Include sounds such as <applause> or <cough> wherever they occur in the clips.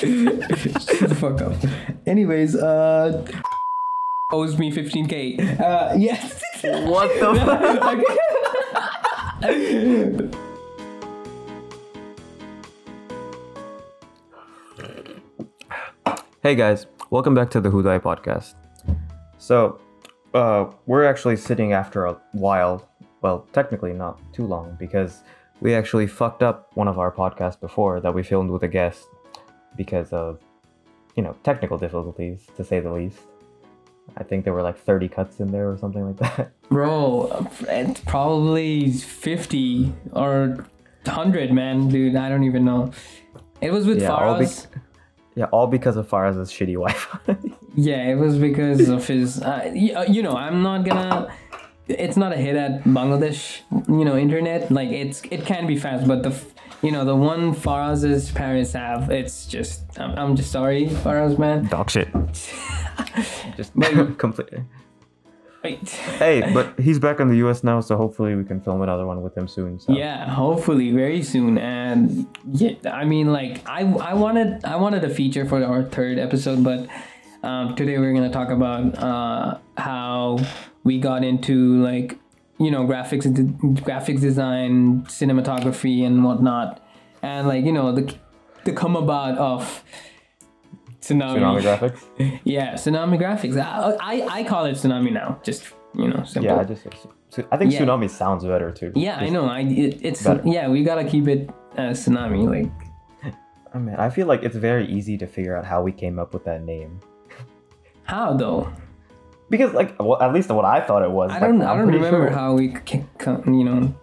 Shut the fuck up. Anyways, uh, owes me 15k. Uh, yes. What the <laughs> fuck? Hey guys, welcome back to the Hudai podcast. So, uh, we're actually sitting after a while. Well, technically not too long because we actually fucked up one of our podcasts before that we filmed with a guest because of, you know, technical difficulties to say the least. I think there were like 30 cuts in there or something like that. <laughs> Bro, it's probably 50 or 100, man, dude. I don't even know. It was with Yeah, all be- Faraz. Yeah, all because of Faraz's shitty <laughs> Wi-Fi. Yeah, it was because of his. Uh, uh, you know, I'm not gonna. It's not a hit at Bangladesh, you know, internet. Like it's it can be fast, but the, you know, the one Faraz's parents have, it's just. I'm, I'm just sorry, Faraz man. Dog shit. <laughs> Just But- <laughs> completely. Wait. Hey, <laughs> but he's back in the US now, so hopefully we can film another one with him soon. So. Yeah, hopefully very soon. And yeah, I mean, like I I wanted I wanted a feature for our third episode, but um, today we're gonna talk about uh, how we got into like you know graphics graphics design, cinematography, and whatnot, and like you know the the come about of tsunami. Tsunami graphics. <laughs> Yeah, tsunami graphics. I, I I call it tsunami now. Just you know, simple. Yeah, I just I think Yeah. tsunami sounds better too. Yeah, I know. I it, it's Better. yeah. We gotta keep it as tsunami. Like <laughs> oh, I mean, I feel like it's very easy to figure out how we came up with that name how though? Because, like, well, at least what I thought it was. I don't. I I'm don't remember sure- how we c- c- you know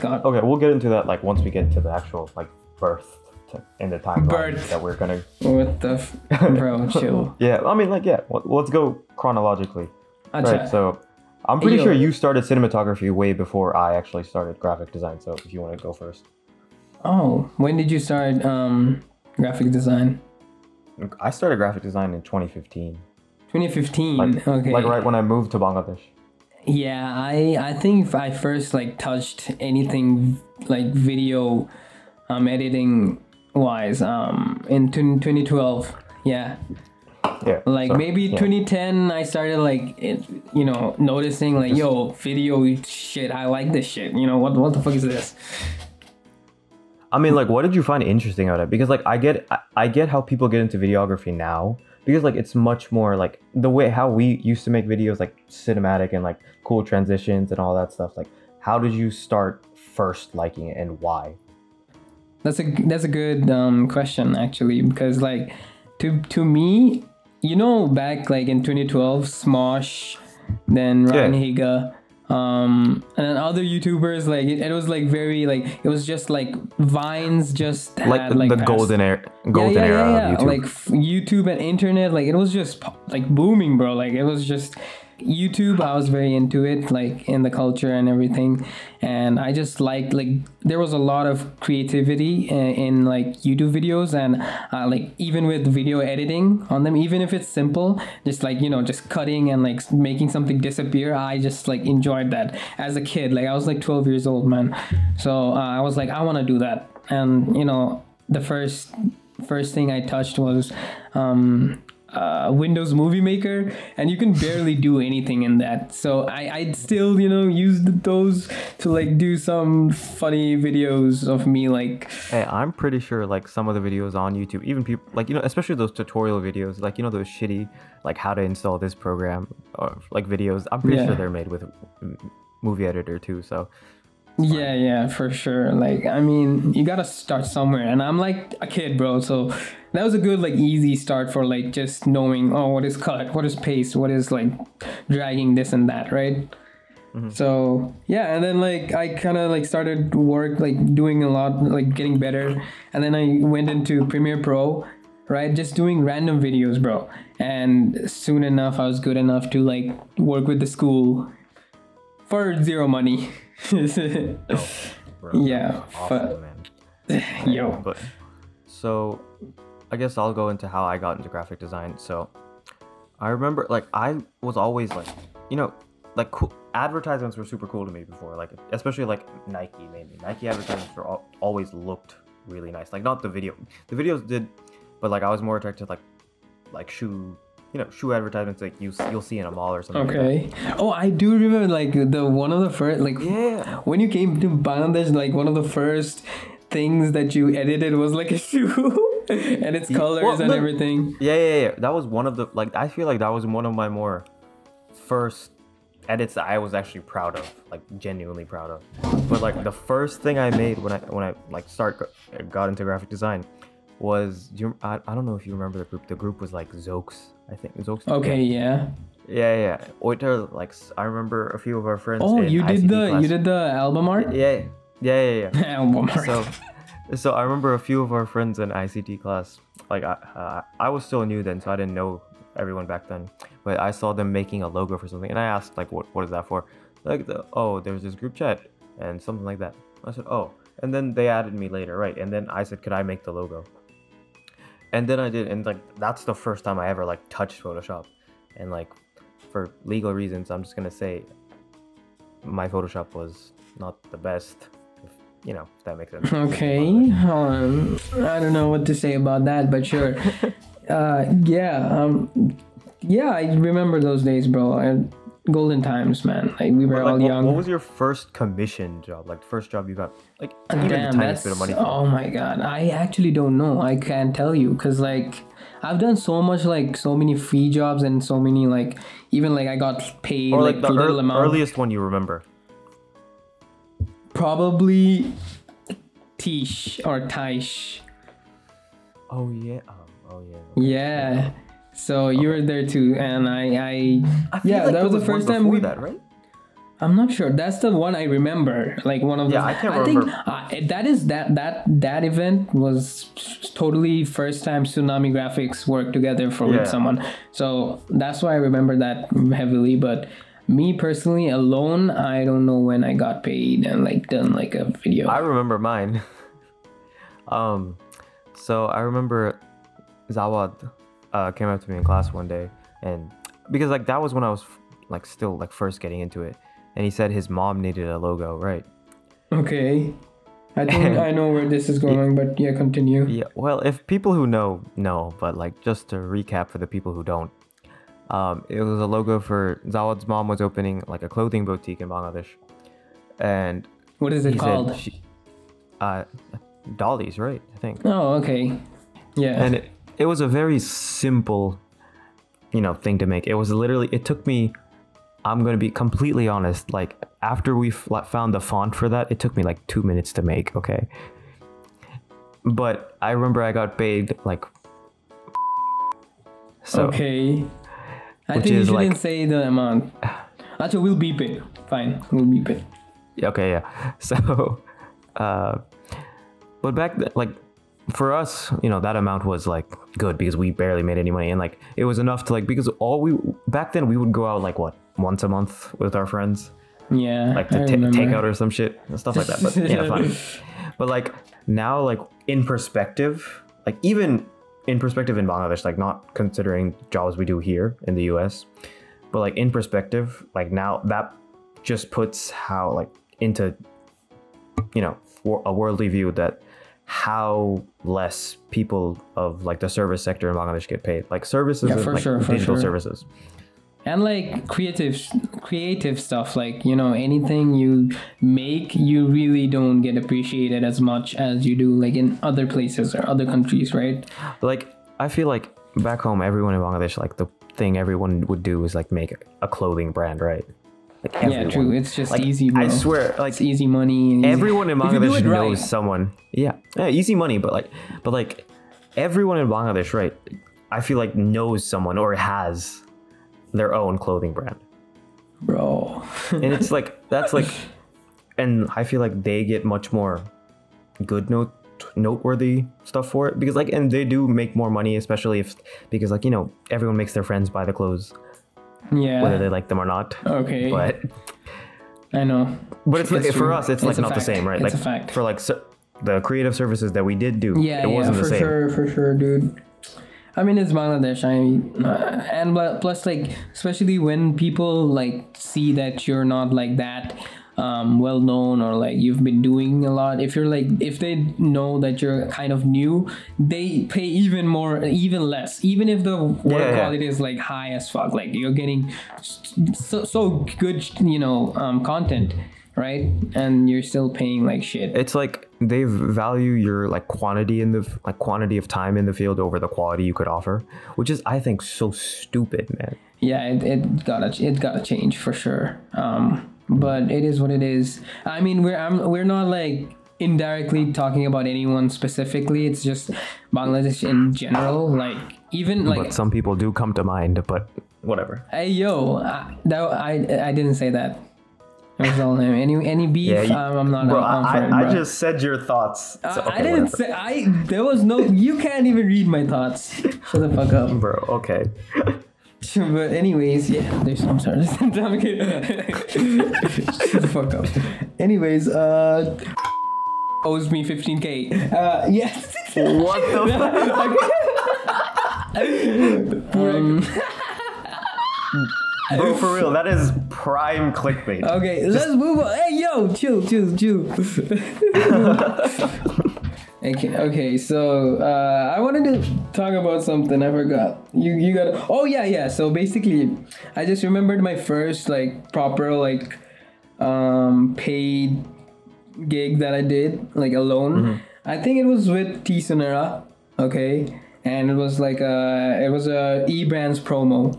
got Okay, we'll get into that like once we get to the actual like birth to, in the timeline Birth. that we're gonna. what the f- bro <laughs> chill. Yeah, I mean, like, yeah. Let's go chronologically. Acha. Right. So, I'm pretty Yo. sure you started cinematography way before I actually started graphic design. So, if you want to go first, oh, when did you start um graphic design? I started graphic design in 2015. 2015. Like, okay. like right when I moved to Bangladesh. Yeah, I I think if I first like touched anything like video um editing wise um in 20- 2012. Yeah. Yeah. like so, maybe yeah. 2010 i started like it, you know noticing like yo video shit i like this shit you know what what the fuck is this I mean, like, what did you find interesting about it? Because, like, I get, I, I get how people get into videography now because, like, it's much more like the way how we used to make videos, like cinematic and like cool transitions and all that stuff. Like, how did you start first liking it and why? that's a that's a good um question actually because like to to me you know back like in 2012 smosh then ryan Yeah. higa um and then other youtubers like it, it was like very like it was just like vines just Like, had, like the golden era, golden yeah, yeah, era yeah, yeah. of YouTube. Like f- YouTube and internet, like it was just like booming, bro. Like it was just YouTube. I was very into it, like in the culture and everything, and I just liked like there was a lot of creativity in, in like YouTube videos and uh, like even with video editing on them, even if it's simple, just like you know, just cutting and like making something disappear. I just like enjoyed that as a kid. Like I was like 12 years old, man. So uh, I was like, I want to do that, and you know the first first thing I touched was um, uh, Windows Movie Maker, and you can barely do anything in that. So I I still you know use those to like do some funny videos of me like Hey, I'm pretty sure like some of the videos on YouTube, even people like you know, especially those tutorial videos, like you know those shitty like how to install this program or like videos. I'm pretty Yeah. sure they're made with movie editor too. So Yeah, yeah, for sure. Like, I mean, you gotta start somewhere, and I'm like a kid, bro. So that was a good, like, easy start for like just knowing, oh, what is cut, what is paste, what is like dragging this and that, right? Mm-hmm. So yeah, and then like I kind of like started work, like doing a lot, like getting better, and then I went into Premiere Pro, right? Just doing random videos, bro. And soon enough, I was good enough to like work with the school for zero money. <laughs> bro, <laughs> Yeah, fu- man. <laughs> Yo. But so I guess I'll go into how I got into graphic design. So I remember like I was always like, you know, like cool advertisements were super cool to me before, like especially like Nike maybe. Nike advertisements were al- always looked really nice. Like not the video. The videos did but like I was more attracted to like like shoe you know shoe advertisements like you you'll see in a mall or something. like. Okay. Oh, I do remember like the one of the first like Yeah. when you came to Bangladesh, like one of the first things that you edited was like a <laughs> shoe and its colors well, and no- everything. Yeah, yeah, yeah. That was one of the like I feel like that was one of my more first edits that I was actually proud of, like genuinely proud of. But like the first thing I made when I when I like start got into graphic design was do you, I, I don't know if you remember the group. The group was like Zokes, I think. Zokes. Okay, yeah. Yeah, yeah. Oiter, like I remember a few of our friends. Oh, you did ICT the class- you did the album art. Yeah, yeah, yeah, yeah. <laughs> album art. so so i remember a few of our friends in ict class like i uh, i was still new then so i didn't know everyone back then but i saw them making a logo for something and i asked like what, what is that for like the, oh there's this group chat and something like that i said oh and then they added me later right and then i said could i make the logo and then i did and like that's the first time i ever like touched photoshop and like for legal reasons i'm just gonna say my photoshop was not the best if, you know if that makes sense <laughs> Okay, um, I don't know what to say about that, but sure. <laughs> uh, yeah, um, yeah, I remember those days, bro. And golden times, man. Like we were like, all what, young. what was your first commission job? Like first job you got? Like even Damn, the tiniest bit of money. oh my god. I actually don't know. I can't tell you because like I've done so much like so many free jobs and so many like even like I got paid or like, like the little ear- amount. earliest one you remember. Probably Tish or Taish. Oh yeah. Um, oh yeah. Yeah. So you were there too, and I, I, I yeah, like that was the first time we. that, right? I'm not sure. That's the one I remember. Like one of the. Yeah, I can't think remember. uh, that is that that that event was totally first time Tsunami Graphics worked together for Yeah. with someone. So that's why I remember that heavily. But me personally, alone, I don't know when I got paid and like done like a video. I remember mine. <laughs> um, so I remember Zawad uh, came up to me in class one day, and because like that was when I was like still like first getting into it, and he said his mom needed a logo, right? okay. I <laughs> think I know where this is going, but yeah, continue. Yeah, well, if people who know know, but like just to recap for the people who don't, um, it was a logo for Zawad's mom was opening like a clothing boutique in Bangladesh, and What is it called? she, uh, Dolly's, right? I think, Oh, okay. Yeah. and it, it was a very simple, you know, thing to make. It was literally it took me. I'm gonna be completely honest. Like after we found the font for that, it took me like two minutes to make. Okay, but I remember I got paid like. So okay. I think you shouldn't like- say the amount. Actually, we'll beep it. Fine, we'll beep it. Okay, yeah. <laughs> So, uh, but back then, like for us, you know, that amount was like good because we barely made any money, and like it was enough to like because all we back then we would go out like what once a month with our friends, Yeah. like to remember. take out or some shit and stuff like that. But yeah, <laughs> fine. But like now, like in perspective, like even in perspective in Bangladesh, like not considering jobs we do here in the US, but like in perspective, like now that just puts how like into you know a worldly view that how less people of like the service sector in Bangladesh get paid, like services, Yeah, for like sure, digital sure. services. And like creative, creative stuff. Like you know, anything you make, you really don't get appreciated as much as you do like in other places or other countries, right? like I feel like back home, everyone in Bangladesh, like the thing everyone would do is like make a clothing brand, right? Like Yeah, true. It's just Like, easy, bro. I swear, like it's easy money. and easy- everyone in If you do Bangladesh it right. knows someone. Yeah. yeah, easy money, but like, but like everyone in Bangladesh, right? I feel like knows someone or has their own clothing brand, bro. and it's like that's like, <laughs> and I feel like they get much more good note noteworthy stuff for it because like and they do make more money especially if because like you know everyone makes their friends buy the clothes yeah. whether they like them or not okay. but I know. but it's, It's for us it's, It's like not the same right It's like a fact. for like so, the creative services that we did do Yeah, it yeah, wasn't for the same sure, for sure, dude. I mean, it's Bangladesh. I uh, and pl- plus, like, especially when people like see that you're not like that, um, well known or like you've been doing a lot if you're like if they know that you're kind of new they pay even more even less. Even if the work Yeah, quality is like high as fuck like you're getting so, so good you know um, content right? And you're still paying like shit. It's like they value your like quantity in the like quantity of time in the field over the quality you could offer, which is I think so stupid, man. yeah it, it gotta it gotta change for sure. Um but it is what it is i mean we're I'm, we're not like indirectly talking about anyone specifically it's just bangladesh in general like even like But some people do come to mind, but whatever. hey yo I, that, I i didn't say that it was all him any any beef you- um, i'm not bro, I'm, I, for it, I just said your thoughts. So, I, I didn't whatever. say I. There was no. You can't even read my thoughts. Shut the fuck up. <laughs> bro. Okay. <laughs> But anyways, yeah. There's. I'm sorry. <laughs> I'm kidding. Shut the fuck up. Anyways, uh, owes me 15k. Uh, yes. what the? <laughs> um, Bro, for real, that is prime clickbait. okay, let's move on. Hey, yo, chill, chill, chill. Okay, okay. So uh, I wanted to talk about something. I forgot. You, you got. Oh yeah, yeah. So basically, I just remembered my first like proper like um paid gig that I did like alone. Mm-hmm. I think it was with T Sunera. Okay, and it was like a it was a E Brands promo.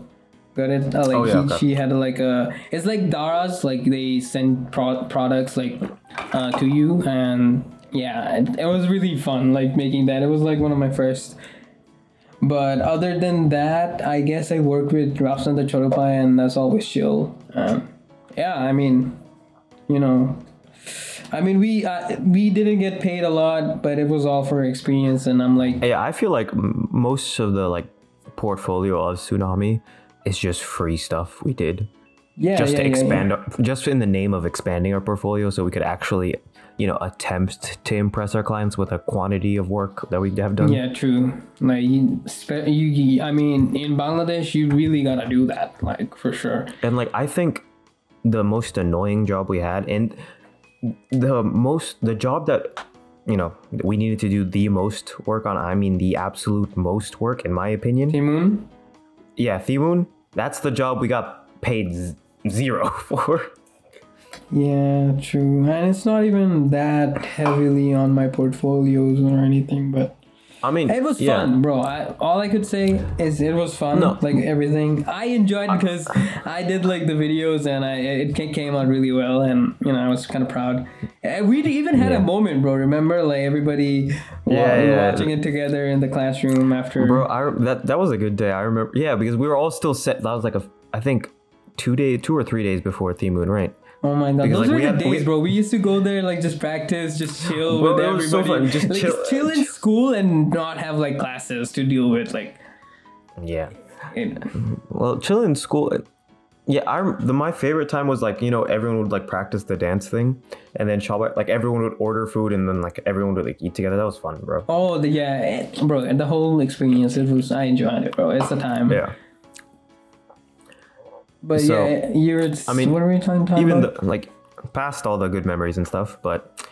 Got it? Uh, like Oh, yeah, he, okay. she had like a it's like Daraz like they send pro- products like uh, to you and yeah it, it was really fun like making that it was like one of my first but other than that I guess I work with Rafsan the ChotoBhai and that's always chill um, yeah I mean you know I mean we uh, we didn't get paid a lot but it was all for experience and I'm like Yeah, I feel like most of the like portfolio of Tsunami is just free stuff we did. yeah just yeah, to yeah, yeah. expand our- just in the name of expanding our portfolio so we could actually you know attempt to impress our clients with a quantity of work that we have done Yeah, true. Like you, you, I mean, in Bangladesh, you really gotta do that, like for sure. and like i think the most annoying job we had and the most the job that you know we needed to do the most work on i mean the absolute most work in my opinion Timoon, yeah Thimoon, that's the job we got paid z- zero <laughs> for yeah, true. And it's not even that heavily on my portfolios or anything, but i mean it was yeah. fun, bro. I, all I could say is it was fun. No. Like everything, I enjoyed because I did like the videos and I it came out really well, and you know I was kind of proud. Uh, We even had a moment, bro. Remember, like everybody Yeah, yeah. watching it together in the classroom after. Bro, I that that was a good day. I remember. Yeah, because we were all still set. That was like a, I think, two day, two or three days before Theme Moon, right? Oh my god, Because, those like, were we the had- days, we- bro. We used to go there, like just practice, just chill Bro, with it was so everybody. fun, just like, chill- chill in school and not have like classes to deal with. Like, Yeah. it, Well, chill in school. Yeah, I the my favorite time was like you know everyone would like practice the dance thing, and then Shabbat like everyone would order food and then like everyone would like eat together. That was fun, bro. oh, the, yeah, it, bro. And the whole experience, it was. I enjoyed it, bro. It's the time. Yeah. But So, yeah, you're. I mean, what are we trying to Even about? the like past all the good memories and stuff, but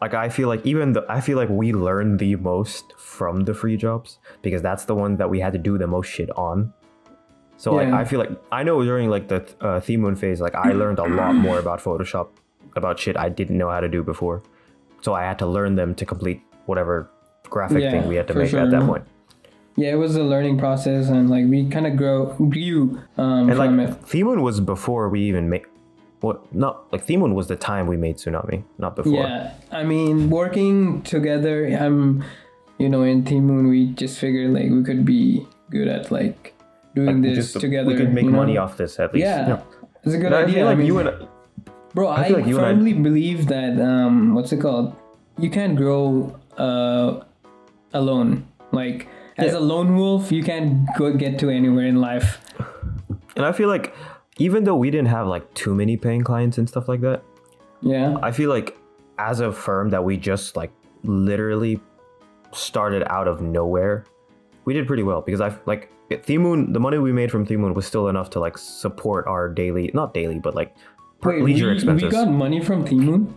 like I feel like even the I feel like we learned the most from the free jobs because that's the one that we had to do the most shit on. So like I feel like I know during like the uh, theme moon phase, like I learned a lot more about Photoshop, about shit I didn't know how to do before. So I had to learn them to complete whatever graphic Yeah, thing we had to make at that point. Yeah, it was a learning process, and like we kind of grow grew um, And from like it. theme was before we even made. What not like theme moon was the time we made tsunami, not before. Yeah, I mean, working together, I'm, you know, in Moon, we just figured like we could be good at like doing Like, this together. We could make you know? money off this at least. Yeah, it's a good And I idea. feel like I mean, you and bro, I, feel like I- firmly believe that um, what's it called? You can't grow uh, alone. Like as Yeah. a lone wolf, you can't go get to anywhere in life. and I feel like even though we didn't have like too many paying clients and stuff like that, Yeah, I feel like as a firm that we just like literally started out of nowhere, we did pretty well because I've like Theme Moon. The money we made from Theme Moon was still enough to like support our daily, not daily, but like Wait, leisure we, expenses. we got money from Timu?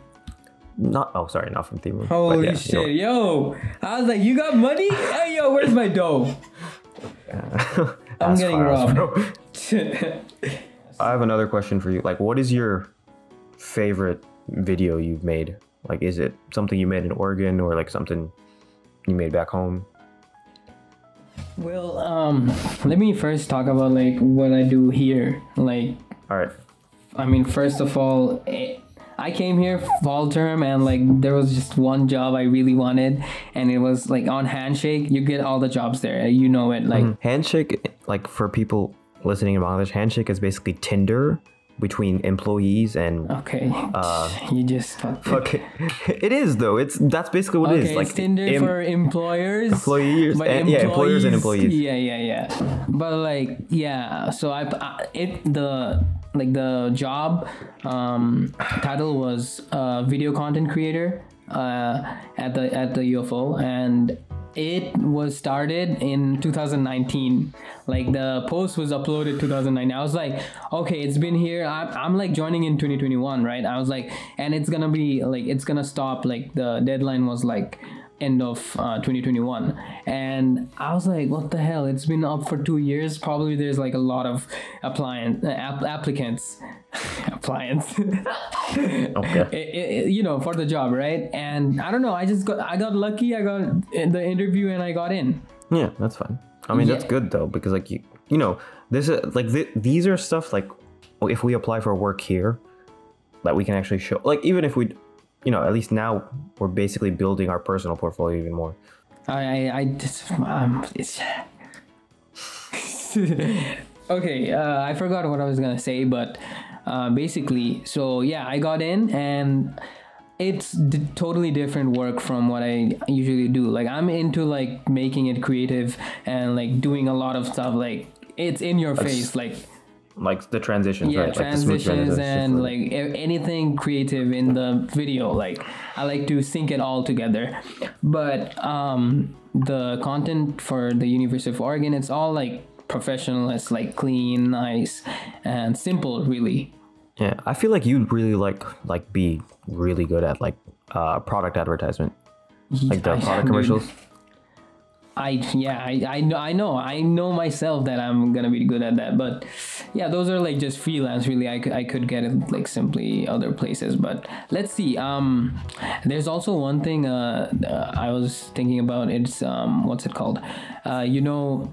Not oh sorry, not from but Holy yeah, you shit, yo! I was like, you got money? hey, yo, where's my dough? know. <laughs> I'm getting robbed. <laughs> I have another question for you. Like, what is your favorite video you've made? Like, is it something you made in Oregon or like something you made back home? well, um, let me first talk about like what I do here. Like, All right. I mean, first of all, eh, I came here fall term and like there was just one job I really wanted, and it was like on Handshake. You get all the jobs there. You know it. Like, Handshake, like for people listening in Bangladesh, Handshake is basically Tinder between employees and. okay, uh, <laughs> you just fucked it. <laughs> It is though. It's that's basically what it Okay, is. Like Tinder em- for employers. employees but and- yeah, employers and employees. Yeah, yeah, yeah. But like, yeah. So I, I it the like the job um, title was uh, video content creator uh, at the at the UFO and it was started in 2019 like the post was uploaded 2009 i was like okay it's been here. I'm, I'm like joining in 2021 right? I was like and it's gonna be like it's gonna stop. Like the deadline was like end of uh, 2021 and i was like what the hell? It's been up for two years. Probably there's like a lot of appliance uh, app- applicants. <laughs> Appliance. <laughs> Okay. <laughs> it- it- you know for the job right? And i don't know i just got i got lucky i got in the interview and i got in. Yeah, that's fine. I mean, that's good though because like you, you know, this is like th- these are stuff like if we apply for work here, that we can actually show. Like even if we, you know, at least now we're basically building our personal portfolio even more. I I, I just um it's <laughs> okay. Uh, I forgot what I was gonna say, but uh, basically, so yeah, I got in and it's d- totally different work from what I usually do. Like I'm into like making it creative and like doing a lot of stuff. Like it's in your face, like Like the transitions, yeah right? Like the transitions and like anything creative in the video like i like to sync it all together but um the content for the university of oregon it's all like professional it's like clean nice and simple really Yeah, I feel like you'd really like like be really good at like uh product advertisement, like the product commercials. I yeah I, I know I know. I know myself that I'm gonna be good at that but yeah those are like just freelance really. I could, I could get it like simply other places but let's see um there's also one thing uh, uh I was thinking about. It's um what's it called? Uh you know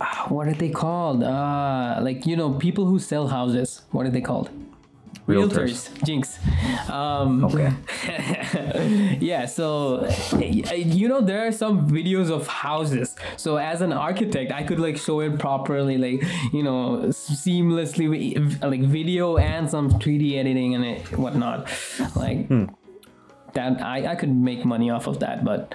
<sighs> what are they called? Uh like you know people who sell houses what are they called Realtors. jinx. Um Okay. <laughs> yeah so you know there are some videos of houses. So as an architect i could like show it properly like you know seamlessly like video and some 3d editing and it, whatnot. Like that I, I could make money off of that but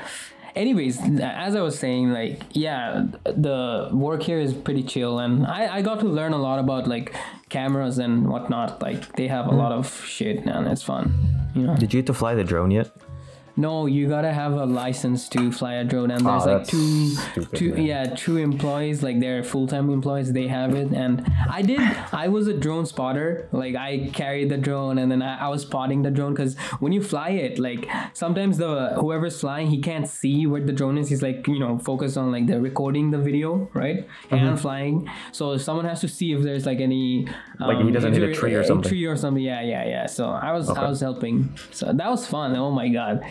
anyways as i was saying like yeah the work here is pretty chill and i, I got to learn a lot about like cameras and whatnot. Like they have a hmm. lot of shit and it's fun you know? Did you get to fly the drone yet? No, you gotta have a license to fly a drone, and there's Oh, like two, stupid, two, man. yeah, true employees, like they're full time employees. They have it, and I did. I was a drone spotter. Like I carried the drone, and then I, I was spotting the drone because when you fly it, like sometimes the whoever's flying, he can't see where the drone is. He's like you know focused on like the recording the video, right, Mm-hmm. and flying. So someone has to see if there's like any Like he doesn't hit a tree or a something. tree or something. Yeah, yeah, yeah. So I was I was helping. So that was fun. Oh my god.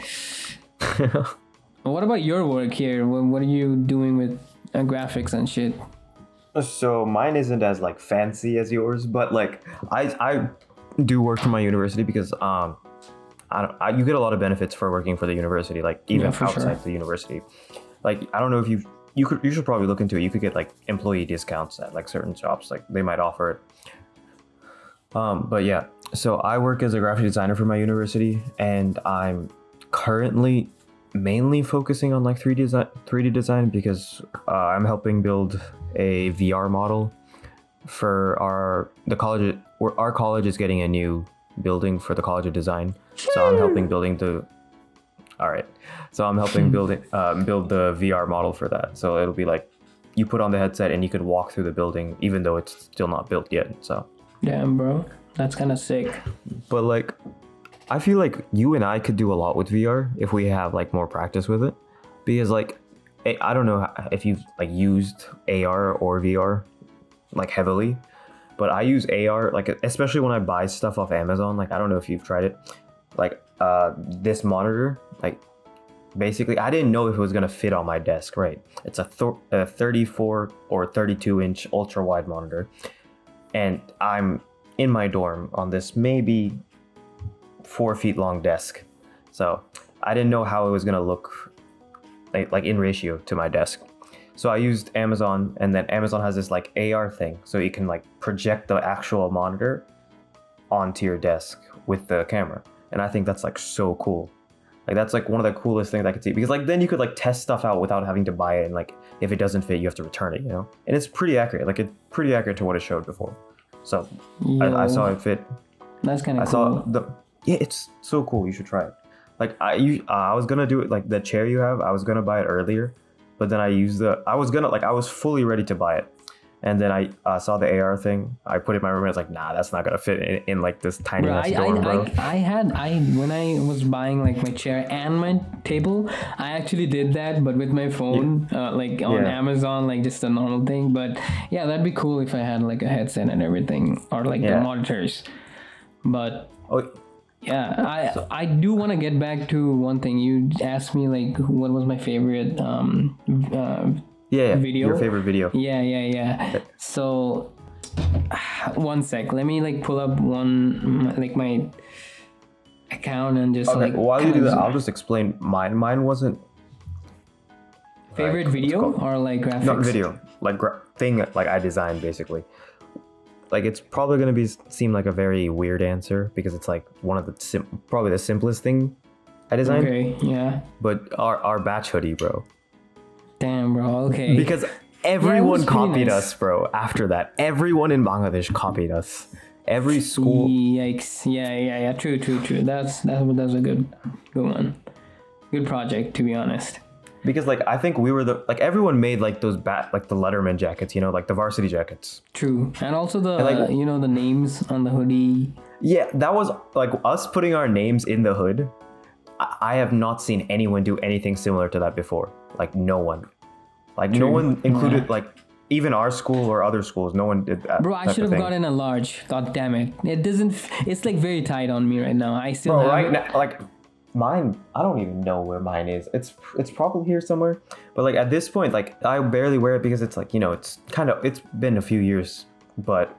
<laughs> What about your work here? What, what are you doing with uh, graphics and shit? So mine isn't as like fancy as yours, but like I I do work for my university because um I, don't, I you get a lot of benefits for working for the university, like even Yeah, outside sure. the university. Like I don't know if you you could you should probably look into it. You could get like employee discounts at like certain shops, like they might offer it. Um, but yeah, so I work as a graphic designer for my university, and I'm currently mainly focusing on like 3D design, 3D design because uh, I'm helping build a VR model for our the college. Where our college is getting a new building for the College of Design, so I'm helping building the. All right, so I'm helping build it, um, build the VR model for that. So it'll be like you put on the headset and you could walk through the building even though it's still not built yet. So, Damn, bro. That's kind of sick. but like, I feel like you and I could do a lot with VR if we have like more practice with it, because like, I I don't know if you've like used AR or VR like heavily, but I use AR like especially when I buy stuff off Amazon. Like I don't know if you've tried it, like uh this monitor like basically i didn't know if it was going to fit on my desk right it's a, th- a 34 or 32 inch ultra wide monitor and i'm in my dorm on this maybe four feet long desk so i didn't know how it was going to look like, like in ratio to my desk so i used amazon and then amazon has this like ar thing so you can like project the actual monitor onto your desk with the camera and i think that's like so cool like that's like one of the coolest things I could see because like then you could like test stuff out without having to buy it and like if it doesn't fit you have to return it, you know. And it's pretty accurate. Like it's pretty accurate to what it showed before. So I, I saw it fit. That's kind of. I of saw the yeah, it's so cool. You should try it. Like I you, uh, I was gonna do it like the chair you have. I was gonna buy it earlier, but then I used the I was gonna like I was fully ready to buy it, and then I uh, saw the AR thing. I put it in my room. and I was like, nah, that's not gonna fit in, in like this tiny Bro, I, dorm, bro. I, I, I had I when I was buying like my chair and my table, I actually did that, but with my phone, uh, like on Yeah. Amazon, like just a normal thing. But yeah, that'd be cool if I had like a headset and everything, or like the monitors. But oh, yeah, I I do want to get back to one thing. You asked me like what was my favorite um uh, yeah, yeah. Video? Your favorite video? yeah, yeah, yeah. So, <sighs> one sec. Let me like pull up one like my account and just Okay, like while you do that, I'll just explain mine. Mine wasn't favorite like, video or like graphics. not video, like gra- thing like I designed basically. Like it's probably gonna be seem like a very weird answer because it's like one of the sim- probably the simplest thing I designed. Okay, yeah. But our our batch hoodie, bro, Damn, bro. Okay. because everyone pretty copied nice. us, bro. After that, everyone in Bangladesh copied us. Every school. Yikes! Yeah, yeah, yeah. True, true, true. That's that. That's a good, good one. Good project, to be honest. Because like I think we were the like everyone made like those bat like the Letterman jackets, you know, like the varsity jackets. True, and also the like- uh, you know the names on the hoodie. Yeah, that was like us putting our names in the hood. I, I have not seen anyone do anything similar to that before. Like no one. Like no one included like even our school or other schools. No one did that. Bro, I should have gotten a large. God damn it! It doesn't. f- It's like very tight on me right now. I still Bro, right it. now, like mine, I don't even know where mine is. It's it's probably here somewhere. But like at this point, like I barely wear it because it's like you know it's kind of it's been a few years, but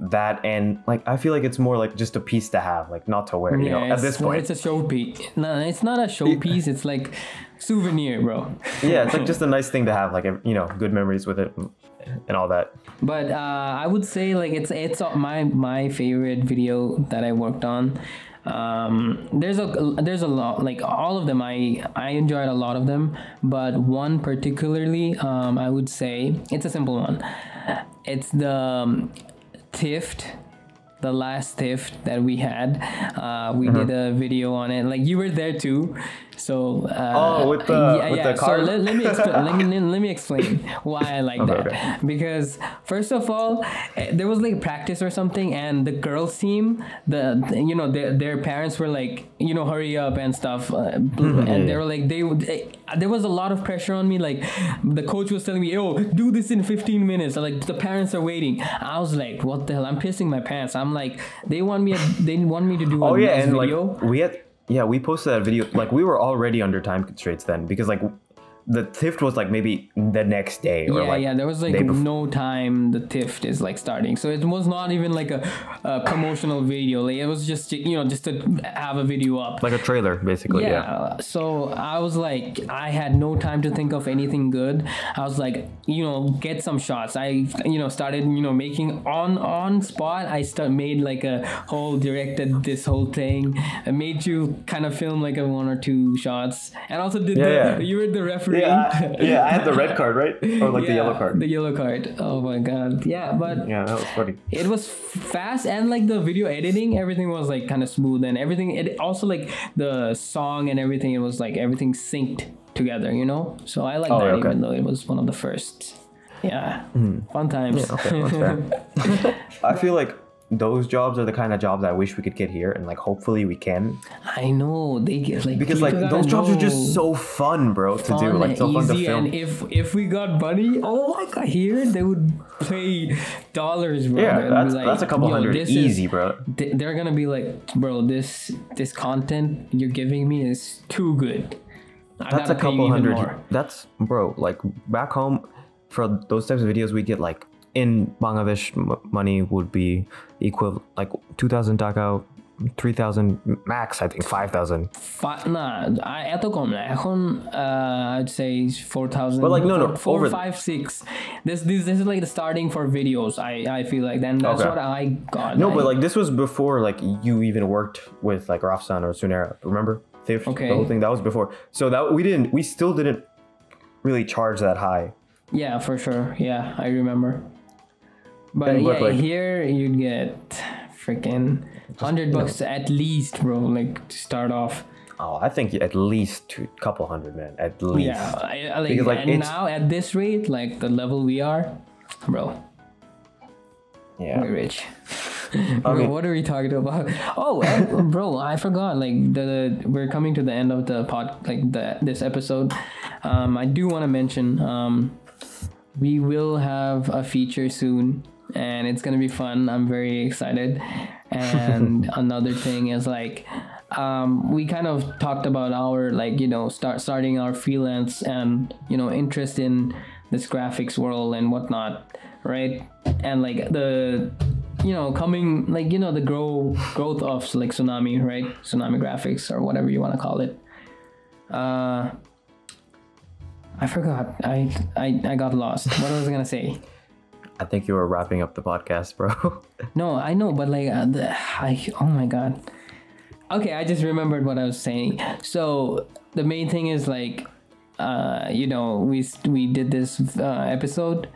that and like I feel like it's more like just a piece to have, like not to wear. You know, at this point, it's a showpiece. No, it's not a showpiece. It's like souvenir, bro. yeah, it's like just a nice thing to have, like you know, good memories with it and all that. But uh, I would say like it's it's my my favorite video that I worked on. Um, there's a there's a lot like all of them I I enjoyed a lot of them, but one particularly um, I would say it's a simple one. It's the um, Tift the last theft that we had uh, we Uh-huh. did a video on it like you were there too so uh, Oh, with the- with the so let, let me expl- let, me, <laughs> let me explain why I like Okay, that. okay. because first of all eh, there was like practice or something and the girls team the you know their, their parents were like you know hurry up and stuff uh, Mm-hmm. and they were like they would eh, there was a lot of pressure on me like the coach was telling me yo do this in 15 minutes like the parents are waiting. I was like what the hell? I'm pissing my pants. I'm like they want me they want me to do Oh a yeah, and video. like we had yeah we posted that video like we were already under time constraints then because like the theft was like maybe the next day or yeah, like yeah. There was like no time the TIFT is like starting, so it was not even like a, a promotional video. Like it was just you know just to have a video up. like a trailer basically. yeah. Yeah. So I was like, I had no time to think of anything good. I was like, you know, get some shots. I you know started you know making on on spot. I start made like a whole directed this whole thing. I made you kind of film like a one or two shots, and also did Yeah, the you were the Yeah, I, yeah, I had the red card, right? Or like the yellow card. The yellow card. Oh my god. Yeah, but yeah, that was funny. it was fast and like the video editing, everything was like kind of smooth and everything. It also like the song and everything. It was like everything synced together, you know. So I like Oh, that, okay. even though it was one of the first. yeah, fun times. Hmm. okay. <laughs> <laughs> I feel like those jobs are the kind of jobs I wish we could get here, and like hopefully we can, I know they get like because like those jobs are just so fun, bro, to do. Like so fun to easy, film. and if if we got money, oh my god, here they would pay dollars, bro. yeah, that's like, that's a couple hundred this is- easy, bro. th- they're gonna be like, bro, this this content you're giving me is too good. I That's a gotta pay you couple hundred. more." That's bro. Like back home, for those types of videos, we get like in Bangladesh m- money would be equal like two thousand taka, three thousand max. I think five thousand. Fi- nah, I- এত কম না এখন uh, I'd say 4,000 But, like, no, no, four, over- five, six. This, this this is like the starting for videos I I feel like then that's Okay. what I got No, I- but like this was before like you even worked with like Rafsan or Sunera. Remember? They've, Okay. The whole thing that was before. So that we didn't. We still didn't really charge that high. Yeah, for sure. Yeah, I remember. But yeah, like- here you'd get freaking hundred bucks at least, bro. Like to start off. Oh, I think at least two couple hundred, man. At least. Yeah, I, like, Because, like, and it's- now at this rate, like the level we are, bro, Yeah. we're rich. <laughs> bro, mean- what are we talking about? Oh, and, <laughs> bro, I forgot. Like the we're coming to the end of the pod, like the this episode. Um, I do want to mention um, we will have a feature soon, and it's gonna be fun. I'm very excited. And <laughs> another thing is like. Um, we kind of talked about our like you know start starting our freelance and you know interest in this graphics world and whatnot right and like the you know coming like you know the grow growth of like tsunami right tsunami graphics or whatever you want to call it uh i forgot i i, I got lost what was i gonna say I think you were wrapping up the podcast, bro. <laughs> no i know but like uh, the, i oh my god okay i just remembered what i was saying so the main thing is like uh you know we we did this uh, episode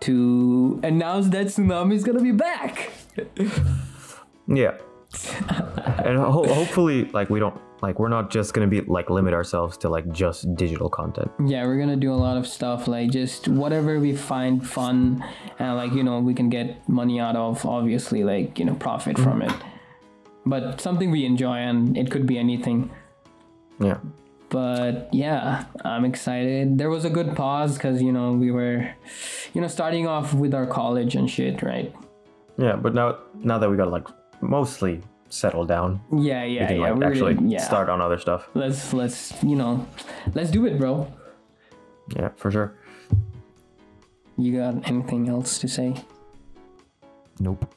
to announce that tsunami is gonna be back <laughs> yeah. <laughs> and ho- hopefully, like we don't like we're not just gonna be like limit ourselves to like just digital content. yeah we're gonna do a lot of stuff like just whatever we find fun and like you know we can get money out of obviously like you know profit mm-hmm. from it. But something we enjoy and it could be anything. Yeah. but yeah i'm excited. There was a good pause because you know we were you know starting off with our college and shit right? Yeah, but now now that we got like mostly settled down, yeah yeah we can yeah like actually yeah start on other stuff. let's let's you know let's do it bro Yeah, for sure. you got anything else to say Nope.